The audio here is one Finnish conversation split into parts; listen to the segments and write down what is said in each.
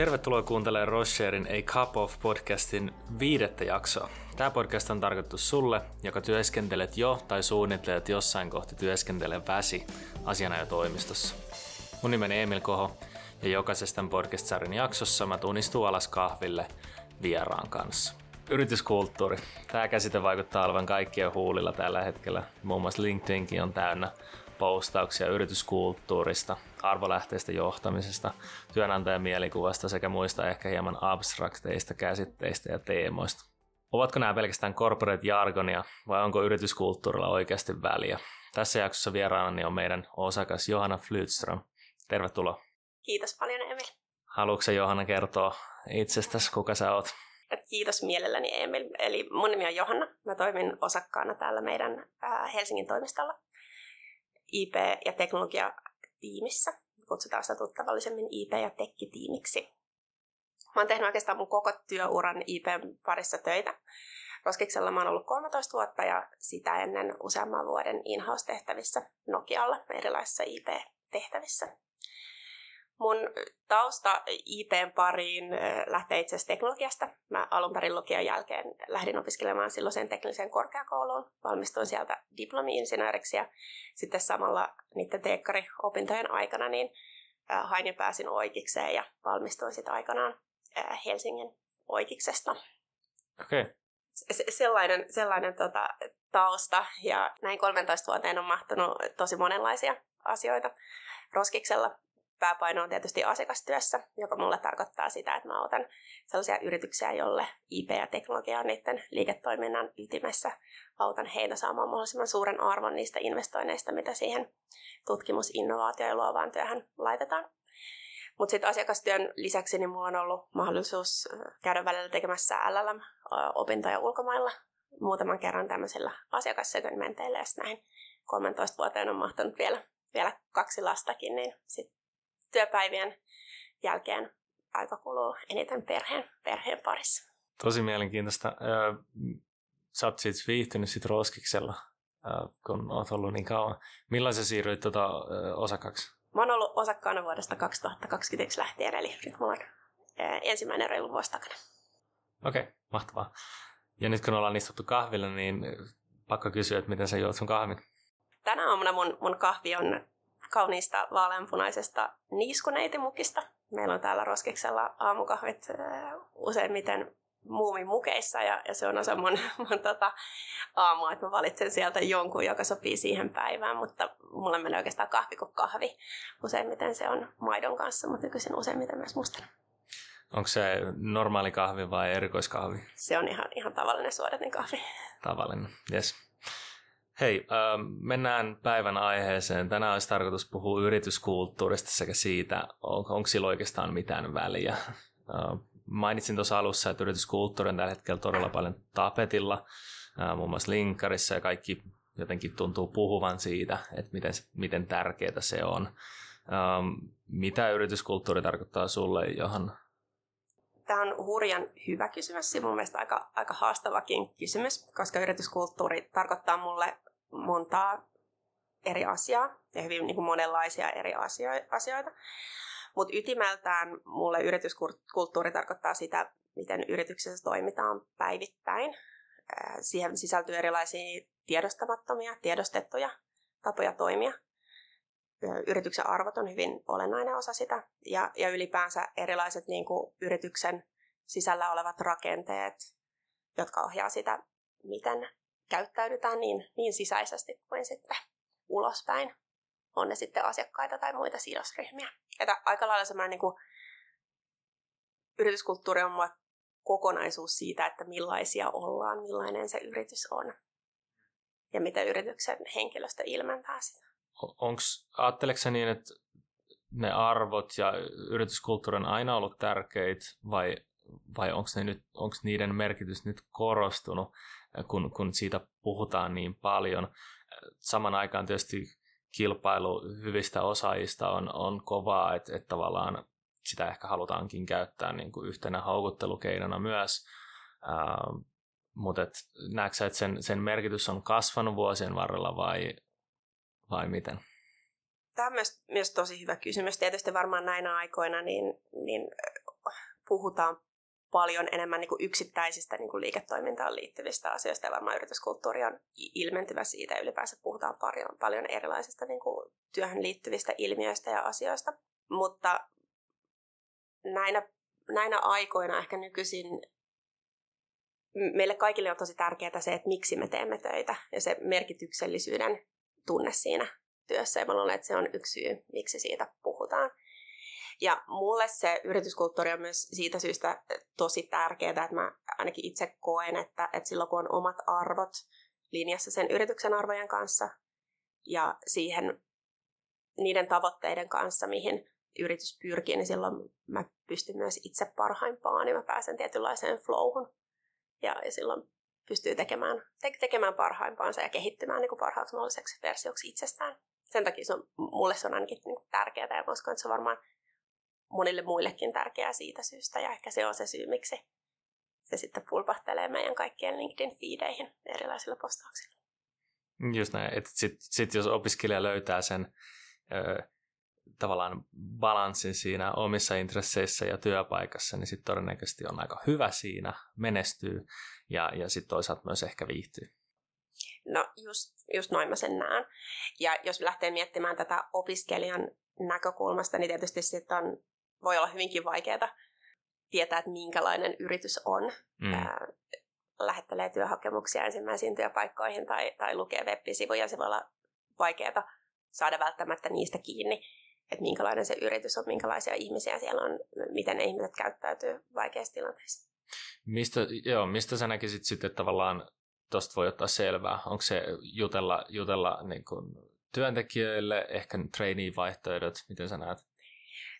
Tervetuloa kuuntelemaan Rocherin A Cup of podcastin viidettä jaksoa. Tämä podcast on tarkoitettu sulle, joka työskentelet jo tai suunnittelet jossain kohti työskentele väsi asianajotoimistossa. Mun nimeni Emil Koho ja jokaisesta tämän podcast-sarjan jaksossa mä tunnistuu alas kahville vieraan kanssa. Yrityskulttuuri. Tämä käsite vaikuttaa olevan kaikkien huulilla tällä hetkellä. Muun muassa LinkedInkin on täynnä postauksia yrityskulttuurista, arvolähteistä johtamisesta, työnantajan mielikuvasta sekä muista ehkä hieman abstrakteista käsitteistä ja teemoista. Ovatko nämä pelkästään corporate jargonia vai onko yrityskulttuurilla oikeasti väliä? Tässä jaksossa vieraanani on meidän osakas Johanna Flytström. Tervetuloa. Kiitos paljon Emil. Haluatko Johanna kertoa itsestäsi, kuka sä oot? Kiitos mielelläni Emil. Eli mun nimi on Johanna. Mä toimin osakkaana täällä meidän Helsingin toimistolla IP- ja teknologiatiimissä. Kutsutaan sitä tuttavallisemmin IP- ja tekkitiimiksi. Mä oon tehnyt oikeastaan mun koko työuran IPn parissa töitä. Roskiksella mä oon ollut 13 vuotta ja sitä ennen useamman vuoden in-house-tehtävissä Nokialla erilaisissa IP-tehtävissä. Mun tausta IPn pariin lähtee itse asiassa teknologiasta. Mä alun perin lukion jälkeen lähdin opiskelemaan silloiseen tekniseen korkeakouluun. Valmistuin sieltä diplomi-insinööriksi ja sitten samalla niiden teekkari-opintojen aikana niin hain ja pääsin oikeikseen ja valmistuin sitten aikanaan Helsingin oikeiksesta. Okei. Okay. Sellainen, sellainen tota, tausta ja näin 13 vuoteen on mahtunut tosi monenlaisia asioita. Roskiksella pääpaino on tietysti asiakastyössä, joka mulle tarkoittaa sitä, että mä otan sellaisia yrityksiä, jolle IP ja teknologia on niiden liiketoiminnan ytimessä. Autan heitä saamaan mahdollisimman suuren arvon niistä investoinneista, mitä siihen tutkimus-, innovaatio- ja luovaan työhön laitetaan. Mutta sitten asiakastyön lisäksi niin mulla on ollut mahdollisuus käydä välillä tekemässä LLM-opintoja ulkomailla muutaman kerran tämmöisillä asiakassegmenteillä, ja näin 13 vuoteen on mahtanut vielä, vielä kaksi lastakin, niin sit työpäivien jälkeen aika kuluu eniten perheen, perheen parissa. Tosi mielenkiintoista. Sä oot siis viihtynyt sit Roskiksella, kun oot ollut niin kauan. Milloin sä siirryit tuota osakaksi? Mä oon ollut osakkaana vuodesta 2021 lähtien, eli nyt mulla on ensimmäinen reilu vuosi takana. Okei, okay, mahtavaa. Ja nyt kun ollaan istuttu kahvilla, niin pakko kysyä, että miten sä juot sun kahvin? Tänä aamuna mun, mun kahvi on kauniista vaaleanpunaisesta niiskuneitimukista. Meillä on täällä Roskiksella aamukahvit useimmiten muumimukeissa ja, ja se on osa mun, mun tota, aamua, että mä valitsen sieltä jonkun, joka sopii siihen päivään, mutta mulle menee oikeastaan kahvi kuin kahvi. Useimmiten se on maidon kanssa, mutta nykyisin useimmiten myös mustana. Onko se normaali kahvi vai erikoiskahvi? Se on ihan, ihan tavallinen suodatin kahvi. Tavallinen, yes. Hei, äh, mennään päivän aiheeseen. Tänään olisi tarkoitus puhua yrityskulttuurista sekä siitä, on, onko sillä oikeastaan mitään väliä. Äh, mainitsin tuossa alussa, että yrityskulttuuri on tällä hetkellä todella paljon tapetilla, äh, muun muassa linkkarissa ja kaikki jotenkin tuntuu puhuvan siitä, että miten, miten tärkeää se on. Ähm, mitä yrityskulttuuri tarkoittaa sulle, Johan? Tämä on hurjan hyvä kysymys ja mun mielestä aika, aika haastavakin kysymys, koska yrityskulttuuri tarkoittaa mulle montaa eri asiaa ja hyvin niin kuin monenlaisia eri asioita. Mutta ytimeltään mulle yrityskulttuuri tarkoittaa sitä, miten yrityksessä toimitaan päivittäin. Siihen sisältyy erilaisia tiedostamattomia, tiedostettuja tapoja toimia. Yrityksen arvot on hyvin olennainen osa sitä. Ja, ja ylipäänsä erilaiset niin kuin yrityksen sisällä olevat rakenteet, jotka ohjaa sitä, miten käyttäydytään niin, niin sisäisesti kuin sitten ulospäin. On ne sitten asiakkaita tai muita sidosryhmiä. Että aika lailla semmoinen niin kuin, yrityskulttuuri on kokonaisuus siitä, että millaisia ollaan, millainen se yritys on ja miten yrityksen henkilöstö ilmentää sitä. Onks, ajatteleksä niin, että ne arvot ja yrityskulttuuri on aina ollut tärkeitä vai, vai onko niiden merkitys nyt korostunut? Kun, kun siitä puhutaan niin paljon. Saman aikaan tietysti kilpailu hyvistä osaajista on, on kovaa, että, että tavallaan sitä ehkä halutaankin käyttää niin kuin yhtenä houkuttelukeinona myös. Ähm, mutta et, näetkö sä, että sen, sen merkitys on kasvanut vuosien varrella vai, vai miten? Tämä on myös, myös tosi hyvä kysymys. Tietysti varmaan näinä aikoina niin, niin puhutaan paljon enemmän niin kuin yksittäisistä niin kuin liiketoimintaan liittyvistä asioista ja varmaan yrityskulttuuri on ilmentyvä siitä ylipäänsä puhutaan paljon, paljon erilaisista niin kuin työhön liittyvistä ilmiöistä ja asioista. Mutta näinä, näinä aikoina ehkä nykyisin meille kaikille on tosi tärkeää se, että miksi me teemme töitä ja se merkityksellisyyden tunne siinä työssä. Ja mä luulen, että se on yksi syy, miksi siitä puhutaan. Ja mulle se yrityskulttuuri on myös siitä syystä tosi tärkeää, että mä ainakin itse koen, että, että silloin kun on omat arvot linjassa sen yrityksen arvojen kanssa ja siihen niiden tavoitteiden kanssa, mihin yritys pyrkii, niin silloin mä pystyn myös itse parhaimpaan ja mä pääsen tietynlaiseen flowhun. Ja, ja silloin pystyy tekemään, te- tekemään parhaimpaansa ja kehittymään niin kuin parhaaksi mahdolliseksi versioksi itsestään. Sen takia se on, mulle se on ainakin niin tärkeää ja mä uskon, että se on varmaan monille muillekin tärkeää siitä syystä ja ehkä se on se syy, miksi se sitten pulpahtelee meidän kaikkien LinkedIn-fiideihin erilaisilla postauksilla. Just näin, että sitten sit jos opiskelija löytää sen ö, tavallaan balanssin siinä omissa intresseissä ja työpaikassa, niin sitten todennäköisesti on aika hyvä siinä, menestyy ja, ja sitten toisaalta myös ehkä viihtyy. No just, just noin mä sen näen. Ja jos lähtee miettimään tätä opiskelijan näkökulmasta, niin tietysti sitten on, voi olla hyvinkin vaikeaa tietää, että minkälainen yritys on. Mm. Ää, lähettelee työhakemuksia ensimmäisiin työpaikkoihin tai, tai lukee web-sivuja, se voi olla vaikeaa saada välttämättä niistä kiinni että minkälainen se yritys on, minkälaisia ihmisiä siellä on, miten ne ihmiset käyttäytyy vaikeissa tilanteissa. Mistä, joo, mistä sä näkisit sitten tavallaan, tuosta voi ottaa selvää, onko se jutella, jutella niin kuin työntekijöille, ehkä trainee-vaihtoehdot, miten sä näet?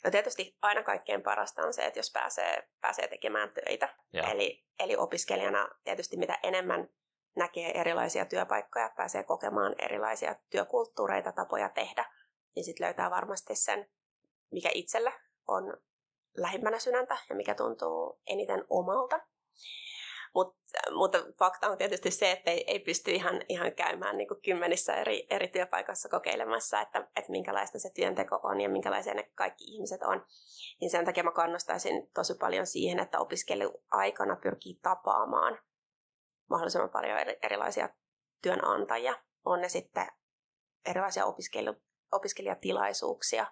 No tietysti aina kaikkein parasta on se, että jos pääsee, pääsee tekemään töitä. Eli, eli opiskelijana tietysti mitä enemmän näkee erilaisia työpaikkoja, pääsee kokemaan erilaisia työkulttuureita, tapoja tehdä, niin sitten löytää varmasti sen, mikä itsellä on lähimmänä sydäntä ja mikä tuntuu eniten omalta. Mut, mutta fakta on tietysti se, että ei, ei pysty ihan, ihan käymään niin kuin kymmenissä eri, eri työpaikoissa kokeilemassa, että, että minkälaista se työnteko on ja minkälaisia ne kaikki ihmiset on. Niin sen takia mä kannustaisin tosi paljon siihen, että opiskeluaikana pyrkii tapaamaan mahdollisimman paljon erilaisia työnantajia. On ne sitten erilaisia opiskelu, opiskelijatilaisuuksia,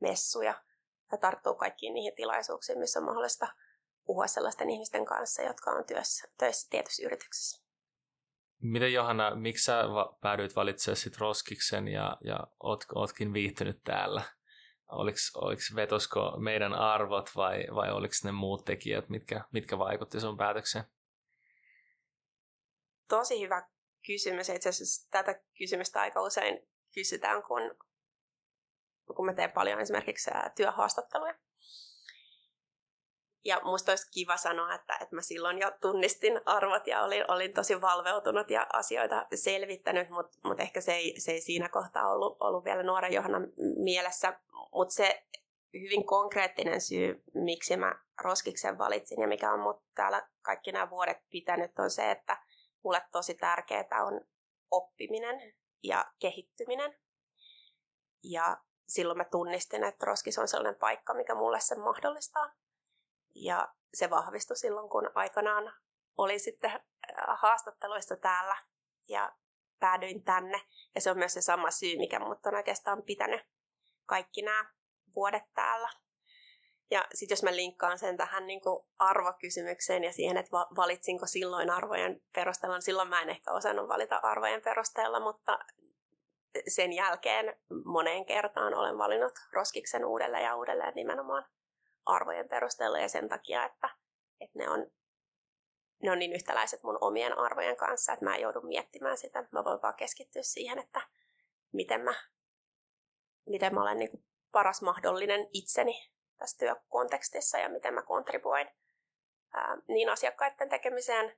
messuja ja tarttuu kaikkiin niihin tilaisuuksiin, missä on mahdollista puhua sellaisten ihmisten kanssa, jotka on työssä, töissä tietyssä yrityksessä. Miten Johanna, miksi sä päädyit valitsemaan sit Roskiksen ja, ja oot, ootkin viihtynyt täällä? Oliko, oliko vetosko meidän arvot vai, vai oliko ne muut tekijät, mitkä, mitkä vaikutti sun päätökseen? Tosi hyvä kysymys. Itse asiassa tätä kysymystä aika usein kysytään, kun kun mä teen paljon esimerkiksi työhaastatteluja. Ja musta olisi kiva sanoa, että, että mä silloin jo tunnistin arvot ja olin, olin tosi valveutunut ja asioita selvittänyt, mutta mut ehkä se ei, se ei siinä kohtaa ollut, ollut vielä nuoren Johannan mielessä. Mutta se hyvin konkreettinen syy, miksi mä Roskiksen valitsin ja mikä on mut täällä kaikki nämä vuodet pitänyt, on se, että mulle tosi tärkeää on oppiminen ja kehittyminen. Ja silloin mä tunnistin, että Roskis on sellainen paikka, mikä mulle sen mahdollistaa. Ja se vahvistui silloin, kun aikanaan olin sitten äh, haastatteluista täällä ja päädyin tänne. Ja se on myös se sama syy, mikä mut on oikeastaan pitänyt kaikki nämä vuodet täällä. Ja sitten jos mä linkkaan sen tähän niin kuin arvokysymykseen ja siihen, että valitsinko silloin arvojen perusteella, niin silloin mä en ehkä osannut valita arvojen perusteella, mutta sen jälkeen moneen kertaan olen valinnut roskiksen uudelleen ja uudelleen nimenomaan arvojen perusteella ja sen takia, että, että ne, on, ne on niin yhtäläiset mun omien arvojen kanssa, että mä en joudu miettimään sitä. Mä voin vaan keskittyä siihen, että miten mä, miten mä olen niin paras mahdollinen itseni tässä työkontekstissa ja miten mä kontribuoin ää, niin asiakkaiden tekemiseen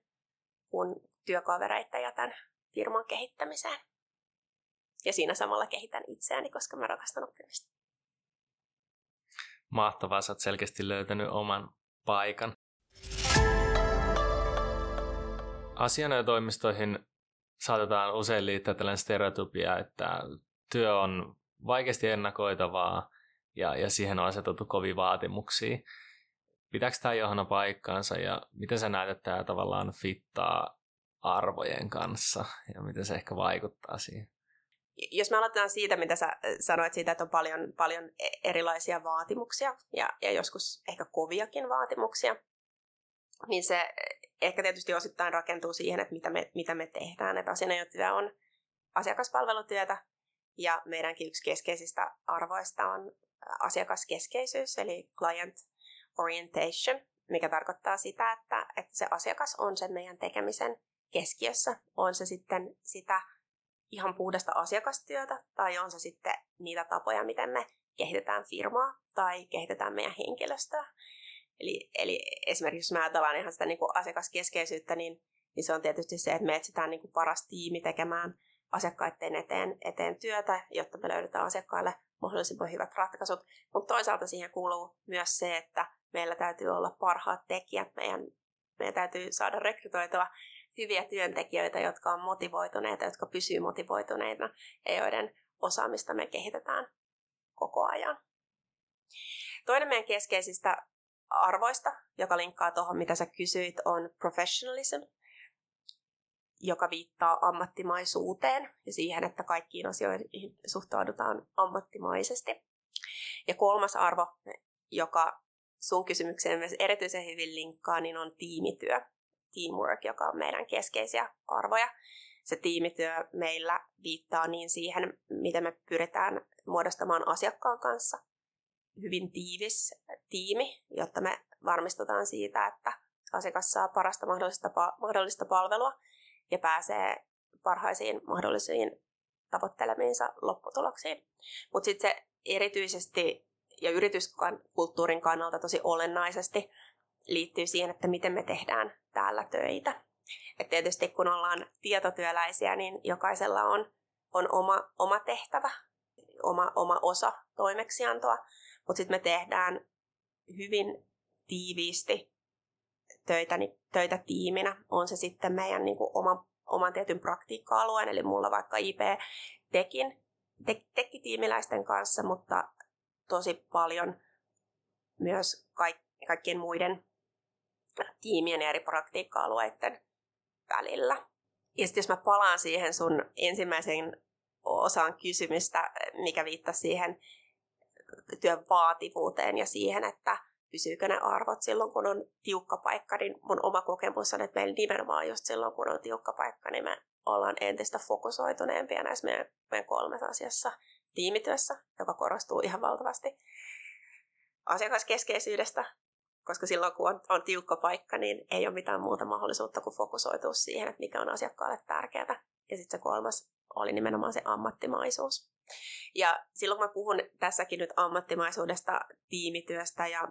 kuin työkavereiden ja tämän firman kehittämiseen. Ja siinä samalla kehitän itseäni, koska mä rakastan oppimista. Mahtavaa, sä oot selkeästi löytänyt oman paikan. Asianajotoimistoihin saatetaan usein liittää tällainen stereotypia, että työ on vaikeasti ennakoitavaa ja, ja siihen on asetettu kovia vaatimuksia. pitääkö tämä Johanna paikkaansa ja miten sä näet, että tämä tavallaan fittaa arvojen kanssa ja miten se ehkä vaikuttaa siihen? Jos me aloitetaan siitä, mitä sä sanoit siitä, että on paljon, paljon e-, erilaisia vaatimuksia ja, ja joskus ehkä koviakin vaatimuksia, niin se ehkä tietysti osittain rakentuu siihen, että mitä me, mitä me tehdään. Että asianajotyö on asiakaspalvelutyötä ja meidänkin yksi keskeisistä arvoista on asiakaskeskeisyys, eli client orientation, mikä tarkoittaa sitä, että, että se asiakas on sen meidän tekemisen keskiössä. On se sitten sitä ihan puhdasta asiakastyötä tai on se sitten niitä tapoja, miten me kehitetään firmaa tai kehitetään meidän henkilöstöä. Eli, eli esimerkiksi jos me ajatellaan ihan sitä niin kuin asiakaskeskeisyyttä, niin, niin se on tietysti se, että me etsitään niin kuin paras tiimi tekemään asiakkaiden eteen, eteen työtä, jotta me löydetään asiakkaille mahdollisimman hyvät ratkaisut. Mutta toisaalta siihen kuuluu myös se, että meillä täytyy olla parhaat tekijät. Meidän, meidän täytyy saada rekrytoitua hyviä työntekijöitä, jotka on motivoituneita, jotka pysyy motivoituneita ja joiden osaamista me kehitetään koko ajan. Toinen meidän keskeisistä arvoista, joka linkkaa tuohon, mitä sä kysyit, on professionalism, joka viittaa ammattimaisuuteen ja siihen, että kaikkiin asioihin suhtaudutaan ammattimaisesti. Ja kolmas arvo, joka sun kysymykseen myös erityisen hyvin linkkaa, niin on tiimityö, teamwork, joka on meidän keskeisiä arvoja. Se tiimityö meillä viittaa niin siihen, miten me pyritään muodostamaan asiakkaan kanssa hyvin tiivis tiimi, jotta me varmistutaan siitä, että asiakas saa parasta mahdollista, mahdollista palvelua ja pääsee parhaisiin mahdollisiin tavoittelemiinsa lopputuloksiin. Mutta sitten se erityisesti ja yrityskulttuurin kannalta tosi olennaisesti liittyy siihen, että miten me tehdään täällä töitä. Et tietysti kun ollaan tietotyöläisiä, niin jokaisella on, on oma, oma tehtävä, oma, oma osa toimeksiantoa, mutta sitten me tehdään hyvin tiiviisti töitä, niin, töitä tiiminä. On se sitten meidän niin kuin oma, oman tietyn praktiikka-alueen, eli mulla vaikka IP-tekin, te, tekkitiimiläisten kanssa, mutta tosi paljon myös kaik, kaikkien muiden tiimien ja eri praktiikka-alueiden välillä. Ja sitten jos mä palaan siihen sun ensimmäisen osaan kysymystä, mikä viittasi siihen työn vaativuuteen ja siihen, että pysyykö ne arvot silloin, kun on tiukka paikka, niin mun oma kokemus on, että meillä nimenomaan just silloin, kun on tiukka paikka, niin me ollaan entistä fokusoituneempia näissä meidän, meidän kolmessa asiassa tiimityössä, joka korostuu ihan valtavasti asiakaskeskeisyydestä, koska silloin kun on, on tiukka paikka, niin ei ole mitään muuta mahdollisuutta kuin fokusoitua siihen, että mikä on asiakkaalle tärkeää. Ja sitten se kolmas oli nimenomaan se ammattimaisuus. Ja silloin kun mä puhun tässäkin nyt ammattimaisuudesta, tiimityöstä ja,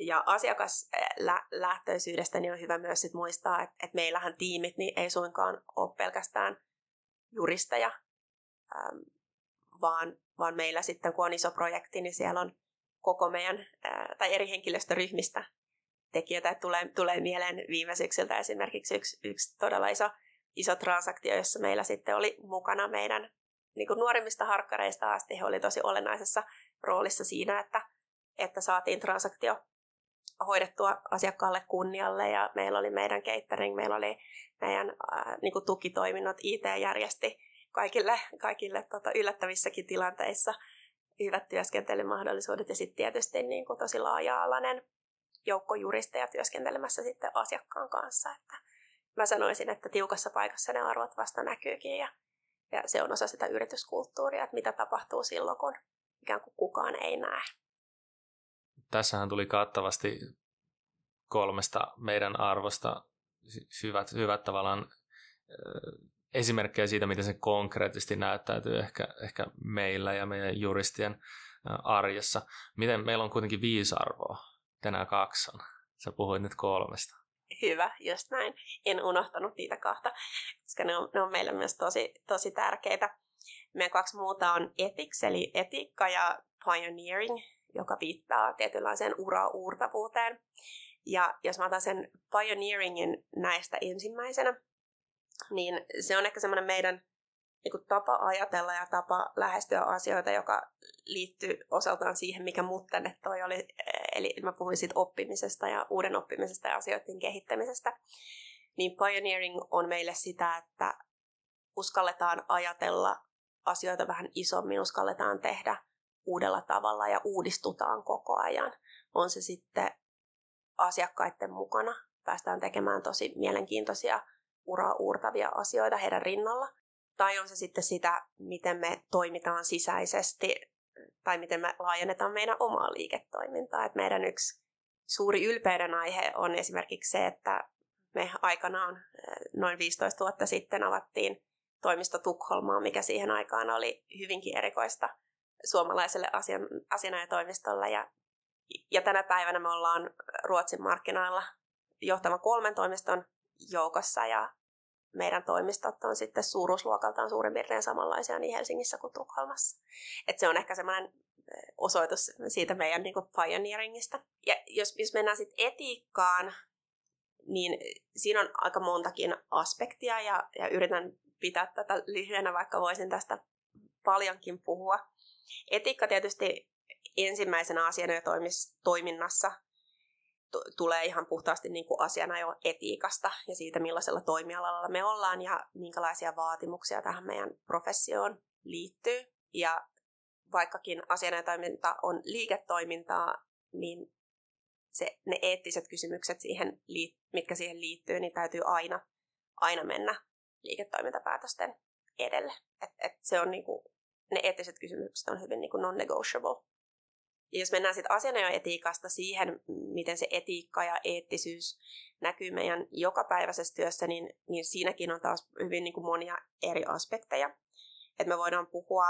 ja asiakaslähtöisyydestä, niin on hyvä myös sit muistaa, että, että meillähän tiimit niin ei suinkaan ole pelkästään juristeja, vaan, vaan meillä sitten kun on iso projekti, niin siellä on koko meidän tai eri henkilöstöryhmistä tekijöitä. Tulee, tulee mieleen viime syksyltä esimerkiksi yksi, yksi todella iso, iso transaktio, jossa meillä sitten oli mukana meidän niin kuin nuorimmista harkkareista asti. He oli tosi olennaisessa roolissa siinä, että, että saatiin transaktio hoidettua asiakkaalle kunnialle ja meillä oli meidän catering, meillä oli meidän äh, niin tukitoiminnot, IT järjesti kaikille, kaikille tota, yllättävissäkin tilanteissa hyvät työskentelymahdollisuudet ja sitten tietysti niin kuin tosi laaja-alainen joukko juristeja työskentelemässä sitten asiakkaan kanssa. Että mä sanoisin, että tiukassa paikassa ne arvot vasta näkyykin ja, ja se on osa sitä yrityskulttuuria, että mitä tapahtuu silloin, kun ikään kuin kukaan ei näe. Tässähän tuli kattavasti kolmesta meidän arvosta hyvät, hyvät tavallaan esimerkkejä siitä, miten se konkreettisesti näyttäytyy ehkä, ehkä meillä ja meidän juristien arjessa. Miten meillä on kuitenkin viisi arvoa, tänään kaksi on. Sä puhuit nyt kolmesta. Hyvä, just näin. En unohtanut niitä kahta, koska ne on, ne on meille myös tosi, tosi tärkeitä. Meidän kaksi muuta on ethics, eli etiikka ja pioneering, joka viittaa tietynlaiseen ura-uurtavuuteen. Ja jos mä otan sen pioneeringin näistä ensimmäisenä, niin se on ehkä semmoinen meidän, niin tapa ajatella ja tapa lähestyä asioita, joka liittyy osaltaan siihen, mikä mut tänne toi oli. Eli mä puhuin siitä oppimisesta ja uuden oppimisesta ja asioiden kehittämisestä. Niin pioneering on meille sitä, että uskalletaan ajatella asioita vähän isommin, uskalletaan tehdä uudella tavalla ja uudistutaan koko ajan. On se sitten asiakkaiden mukana. Päästään tekemään tosi mielenkiintoisia uraa uurtavia asioita heidän rinnalla. Tai on se sitten sitä, miten me toimitaan sisäisesti tai miten me laajennetaan meidän omaa liiketoimintaa. Et meidän yksi suuri ylpeyden aihe on esimerkiksi se, että me aikanaan noin 15 vuotta sitten avattiin toimisto Tukholmaa, mikä siihen aikaan oli hyvinkin erikoista suomalaiselle asian, asianajatoimistolle. Ja, ja tänä päivänä me ollaan Ruotsin markkinoilla johtavan kolmen toimiston joukossa ja meidän toimistot on sitten suuruusluokaltaan suurin piirtein samanlaisia niin Helsingissä kuin Tukholmassa. Et se on ehkä semmoinen osoitus siitä meidän niin kuin pioneeringista. Ja jos, jos mennään sitten etiikkaan, niin siinä on aika montakin aspektia ja, ja yritän pitää tätä lyhyenä, vaikka voisin tästä paljonkin puhua. Etiikka tietysti ensimmäisenä asiana jo toiminnassa tulee ihan puhtaasti niin kuin asiana jo etiikasta ja siitä, millaisella toimialalla me ollaan ja minkälaisia vaatimuksia tähän meidän professioon liittyy. Ja vaikkakin asianajotoiminta on liiketoimintaa, niin se, ne eettiset kysymykset, siihen, mitkä siihen liittyy, niin täytyy aina, aina mennä liiketoimintapäätösten edelle. Et, et se on niinku, ne eettiset kysymykset on hyvin niinku non-negotiable. Ja jos mennään sitten asianajoetiikasta siihen, miten se etiikka ja eettisyys näkyy meidän jokapäiväisessä työssä, niin, niin siinäkin on taas hyvin niin kuin monia eri aspekteja. Että me voidaan puhua,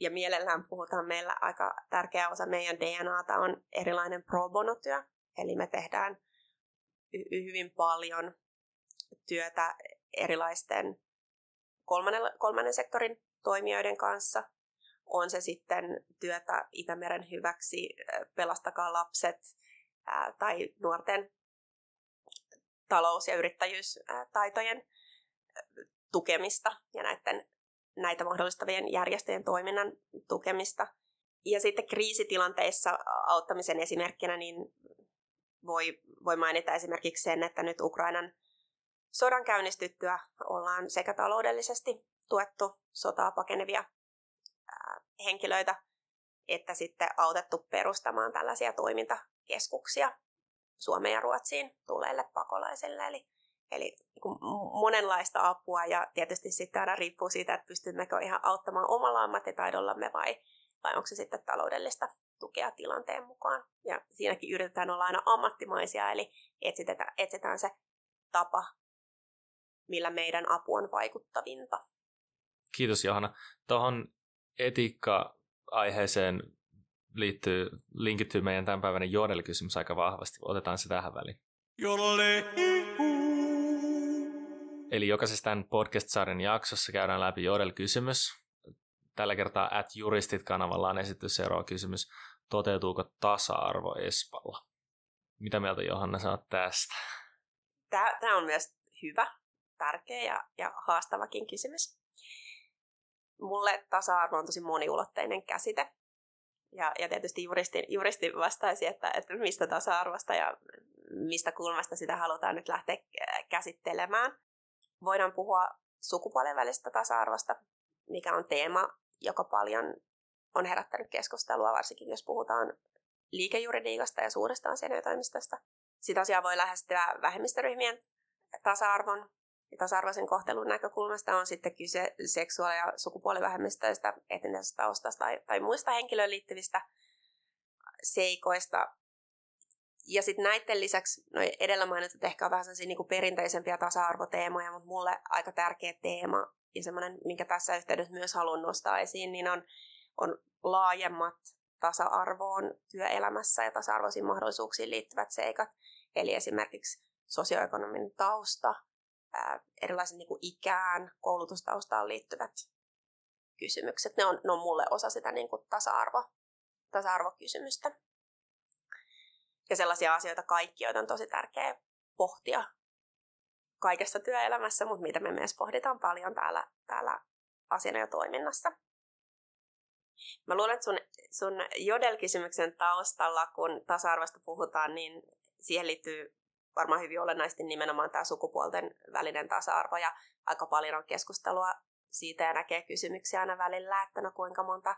ja mielellään puhutaan meillä aika tärkeä osa meidän DNAta on erilainen pro bono-työ. Eli me tehdään y- hyvin paljon työtä erilaisten kolmannen, kolmannen sektorin toimijoiden kanssa – on se sitten työtä Itämeren hyväksi, pelastakaa lapset tai nuorten talous- ja yrittäjyystaitojen tukemista ja näiden, näitä mahdollistavien järjestöjen toiminnan tukemista. Ja sitten kriisitilanteissa auttamisen esimerkkinä niin voi, voi mainita esimerkiksi sen, että nyt Ukrainan sodan käynnistyttyä ollaan sekä taloudellisesti tuettu sotaa pakenevia henkilöitä, että sitten autettu perustamaan tällaisia toimintakeskuksia Suomeen ja Ruotsiin tulleille pakolaisille. Eli, eli niin monenlaista apua ja tietysti sitten aina riippuu siitä, että pystymmekö ihan auttamaan omalla ammattitaidollamme vai, vai onko se sitten taloudellista tukea tilanteen mukaan. Ja siinäkin yritetään olla aina ammattimaisia, eli etsitään, etsitään se tapa, millä meidän apu on vaikuttavinta. Kiitos Johanna. Tuohon etiikka-aiheeseen liittyy, linkittyy meidän tämänpäiväinen Jodel-kysymys aika vahvasti. Otetaan se tähän väliin. Jodelle. Eli jokaisessa tämän podcast-sarjan jaksossa käydään läpi Jodel-kysymys. Tällä kertaa at juristit-kanavalla on esitetty seuraava kysymys. Toteutuuko tasa-arvo Espalla? Mitä mieltä Johanna saat tästä? Tämä, tämä on myös hyvä, tärkeä ja, ja haastavakin kysymys mulle tasa-arvo on tosi moniulotteinen käsite. Ja, ja tietysti juristi, juristi vastaisi, että, että mistä tasa-arvosta ja mistä kulmasta sitä halutaan nyt lähteä käsittelemään. Voidaan puhua sukupuolen välistä tasa-arvosta, mikä on teema, joka paljon on herättänyt keskustelua, varsinkin jos puhutaan liikejuridiikasta ja suuresta asianajotoimistosta. Sitä asiaa voi lähestyä vähemmistöryhmien tasa-arvon tasa-arvoisen kohtelun näkökulmasta on sitten kyse seksuaali- ja sukupuolivähemmistöistä, etnisestä taustasta tai, tai muista henkilöön liittyvistä seikoista. Ja sitten näiden lisäksi, no edellä mainitut ehkä on vähän sellaisia niin perinteisempiä tasa-arvoteemoja, mutta mulle aika tärkeä teema ja semmoinen, minkä tässä yhteydessä myös haluan nostaa esiin, niin on, on laajemmat tasa-arvoon työelämässä ja tasa-arvoisiin mahdollisuuksiin liittyvät seikat. Eli esimerkiksi sosioekonominen tausta, erilaisen niin kuin ikään, koulutustaustaan liittyvät kysymykset. Ne on, ne on mulle osa sitä niin kuin tasa-arvo, tasa-arvokysymystä. Ja sellaisia asioita kaikki, joita on tosi tärkeää pohtia kaikessa työelämässä, mutta mitä me myös pohditaan paljon täällä, täällä asiana jo toiminnassa. Mä luulen, että sun, sun Jodel-kysymyksen taustalla, kun tasa-arvosta puhutaan, niin siihen liittyy varmaan hyvin olennaisesti nimenomaan tämä sukupuolten välinen tasa-arvo ja aika paljon on keskustelua siitä ja näkee kysymyksiä aina välillä, että no kuinka monta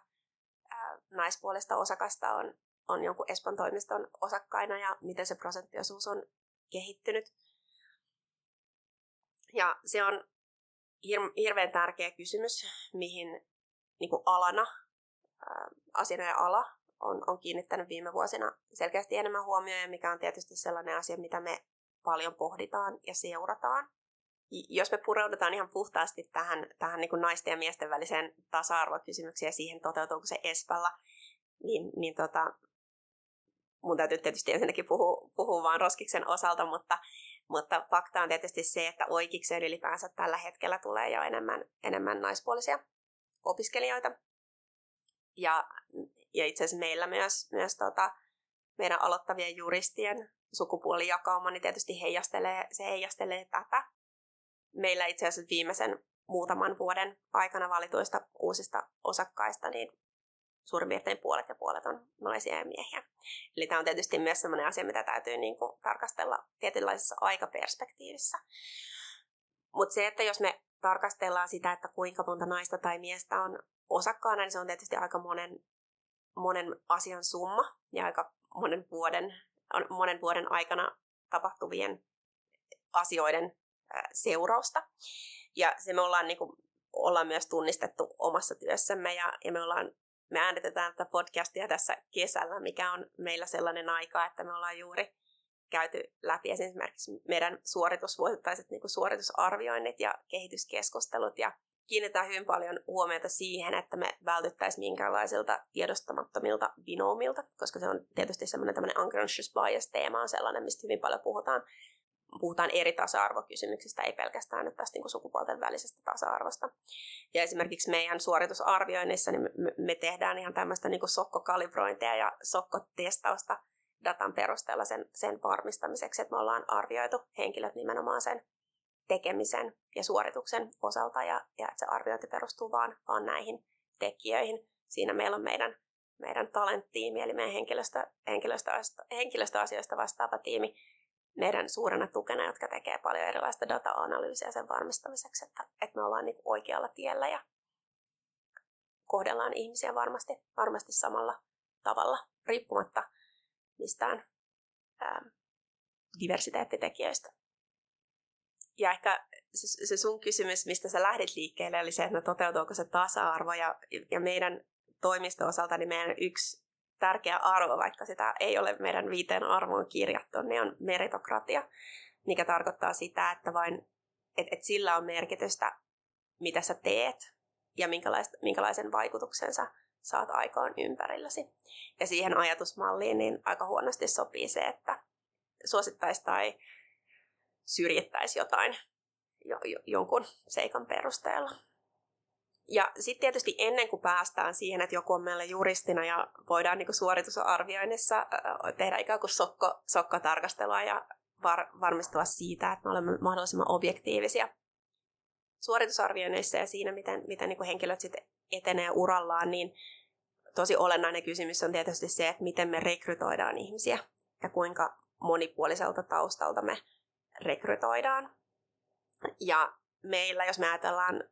ää, naispuolista osakasta on, on jonkun Espan toimiston osakkaina ja miten se prosenttiosuus on kehittynyt. Ja se on hir- hirveän tärkeä kysymys, mihin niin kuin alana, ää, asianajan ala on, on kiinnittänyt viime vuosina selkeästi enemmän huomioon, mikä on tietysti sellainen asia, mitä me paljon pohditaan ja seurataan. Jos me pureudutaan ihan puhtaasti tähän, tähän niin kuin naisten ja miesten väliseen tasa-arvokysymykseen ja siihen toteutuuko se Espalla, niin, niin tota, mun täytyy tietysti ensinnäkin puhua, puhua vaan Roskiksen osalta, mutta, mutta fakta on tietysti se, että oikeikseen ylipäänsä tällä hetkellä tulee jo enemmän, enemmän naispuolisia opiskelijoita. Ja, ja itse asiassa meillä myös, myös tota, meidän aloittavien juristien sukupuolijakauma, niin tietysti heijastelee, se heijastelee tätä. Meillä itse asiassa viimeisen muutaman vuoden aikana valituista uusista osakkaista, niin suurin piirtein puolet ja puolet on naisia ja miehiä. Eli tämä on tietysti myös sellainen asia, mitä täytyy niin kuin tarkastella tietynlaisessa aikaperspektiivissä. Mutta se, että jos me tarkastellaan sitä, että kuinka monta naista tai miestä on osakkaana, niin se on tietysti aika monen, monen asian summa ja aika monen vuoden, monen vuoden aikana tapahtuvien asioiden seurausta. Ja se me ollaan, niin kuin, ollaan myös tunnistettu omassa työssämme ja, ja me ollaan me äänitetään tätä podcastia tässä kesällä, mikä on meillä sellainen aika, että me ollaan juuri käyty läpi esimerkiksi meidän suoritusvuosittaiset niin suoritusarvioinnit ja kehityskeskustelut ja kiinnitetään hyvin paljon huomiota siihen, että me vältyttäisiin minkälaisilta tiedostamattomilta binoomilta, koska se on tietysti semmoinen tämmöinen unconscious bias-teema on sellainen, mistä hyvin paljon puhutaan puhutaan eri tasa-arvokysymyksistä, ei pelkästään nyt tästä niin sukupuolten välisestä tasa-arvosta. Ja esimerkiksi meidän suoritusarvioinnissa niin me, me tehdään ihan tämmöistä niin sokkokalibrointia ja sokkotestausta datan perusteella sen, sen varmistamiseksi, että me ollaan arvioitu henkilöt nimenomaan sen tekemisen ja suorituksen osalta ja, ja että se arviointi perustuu vaan, vaan näihin tekijöihin. Siinä meillä on meidän, meidän talenttiimi, eli meidän henkilöstö, henkilöstö, henkilöstöasioista vastaava tiimi, meidän suurena tukena, jotka tekee paljon erilaista data-analyysiä sen varmistamiseksi, että, että me ollaan niin oikealla tiellä ja kohdellaan ihmisiä varmasti, varmasti samalla tavalla, riippumatta mistään ää, diversiteettitekijöistä. Ja ehkä se, sun kysymys, mistä sä lähdit liikkeelle, oli se, että no toteutuuko se tasa-arvo. Ja, ja meidän toimisto-osalta niin meidän yksi tärkeä arvo, vaikka sitä ei ole meidän viiteen arvoon kirjattu, niin on meritokratia, mikä tarkoittaa sitä, että vain et, et sillä on merkitystä, mitä sä teet ja minkälaisen vaikutuksen sä saat aikaan ympärilläsi. Ja siihen ajatusmalliin niin aika huonosti sopii se, että suosittaisi tai syrjittäisi jotain jo, jo, jonkun seikan perusteella. Ja sitten tietysti ennen kuin päästään siihen, että joku on meillä juristina ja voidaan niin suoritusarvioinnissa tehdä ikään kuin sokko, sokkotarkastelua ja var, varmistua siitä, että me olemme mahdollisimman objektiivisia suoritusarvioinneissa ja siinä, miten, miten niin henkilöt sitten etenee urallaan, niin tosi olennainen kysymys on tietysti se, että miten me rekrytoidaan ihmisiä ja kuinka monipuoliselta taustalta me rekrytoidaan. Ja meillä, jos me ajatellaan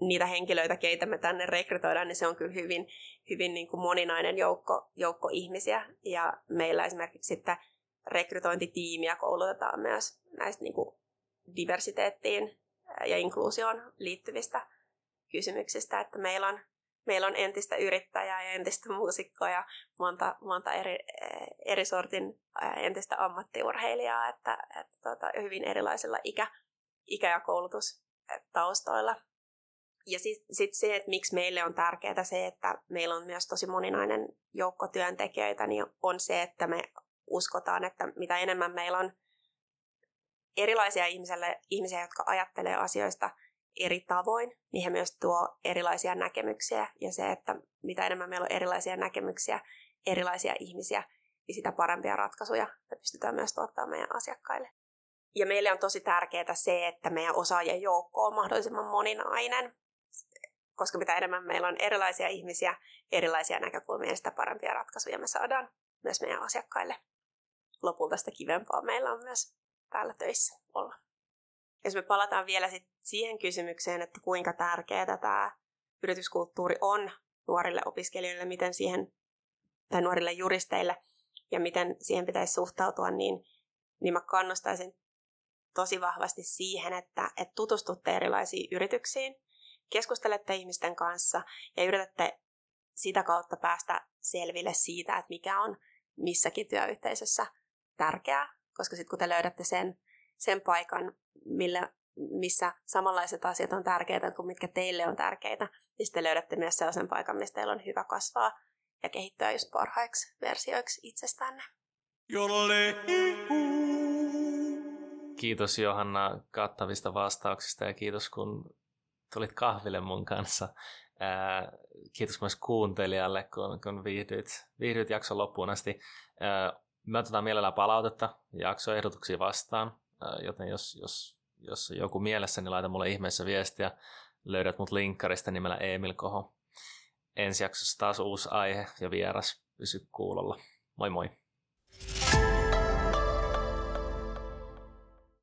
niitä henkilöitä, keitä me tänne rekrytoidaan, niin se on kyllä hyvin, hyvin niin kuin moninainen joukko, joukko ihmisiä. Ja meillä esimerkiksi sitten rekrytointitiimiä koulutetaan myös näistä niin kuin diversiteettiin ja inkluusioon liittyvistä kysymyksistä, että meillä on, meillä on entistä yrittäjää ja entistä muusikkoa ja monta, monta eri, eri sortin entistä ammattiurheilijaa, että, että tota, hyvin erilaisilla ikä, ikä- ja koulutustaustoilla. Ja sitten sit se, että miksi meille on tärkeää se, että meillä on myös tosi moninainen joukko työntekijöitä, niin on se, että me uskotaan, että mitä enemmän meillä on erilaisia ihmisiä, jotka ajattelee asioista eri tavoin, niin he myös tuo erilaisia näkemyksiä. Ja se, että mitä enemmän meillä on erilaisia näkemyksiä, erilaisia ihmisiä, niin sitä parempia ratkaisuja me pystytään myös tuottamaan meidän asiakkaille. Ja meille on tosi tärkeää se, että meidän osaajien joukko on mahdollisimman moninainen koska mitä enemmän meillä on erilaisia ihmisiä, erilaisia näkökulmia, niin sitä parempia ratkaisuja me saadaan myös meidän asiakkaille. Lopulta sitä kivempaa meillä on myös täällä töissä olla. Jos me palataan vielä sit siihen kysymykseen, että kuinka tärkeää tämä yrityskulttuuri on nuorille opiskelijoille, miten siihen, tai nuorille juristeille, ja miten siihen pitäisi suhtautua, niin, niin mä kannustaisin tosi vahvasti siihen, että, että tutustutte erilaisiin yrityksiin, keskustelette ihmisten kanssa ja yritätte sitä kautta päästä selville siitä, että mikä on missäkin työyhteisössä tärkeää, koska sitten kun te löydätte sen, sen paikan, millä, missä samanlaiset asiat on tärkeitä kuin mitkä teille on tärkeitä, niin sitten löydätte myös sellaisen paikan, missä teillä on hyvä kasvaa ja kehittyä just parhaiksi versioiksi itsestänne. Kiitos Johanna kattavista vastauksista ja kiitos kun tulit kahville mun kanssa. Ää, kiitos myös kuuntelijalle, kun, kun viihdyit, viihdyit jakson loppuun asti. Ää, me otetaan mielellään palautetta jaksoehdotuksia vastaan, joten jos, jos, jos joku mielessä, niin laita mulle ihmeessä viestiä. Löydät mut linkkarista nimellä Emil Koho. Ensi jaksossa taas uusi aihe ja vieras. Pysy kuulolla. Moi moi!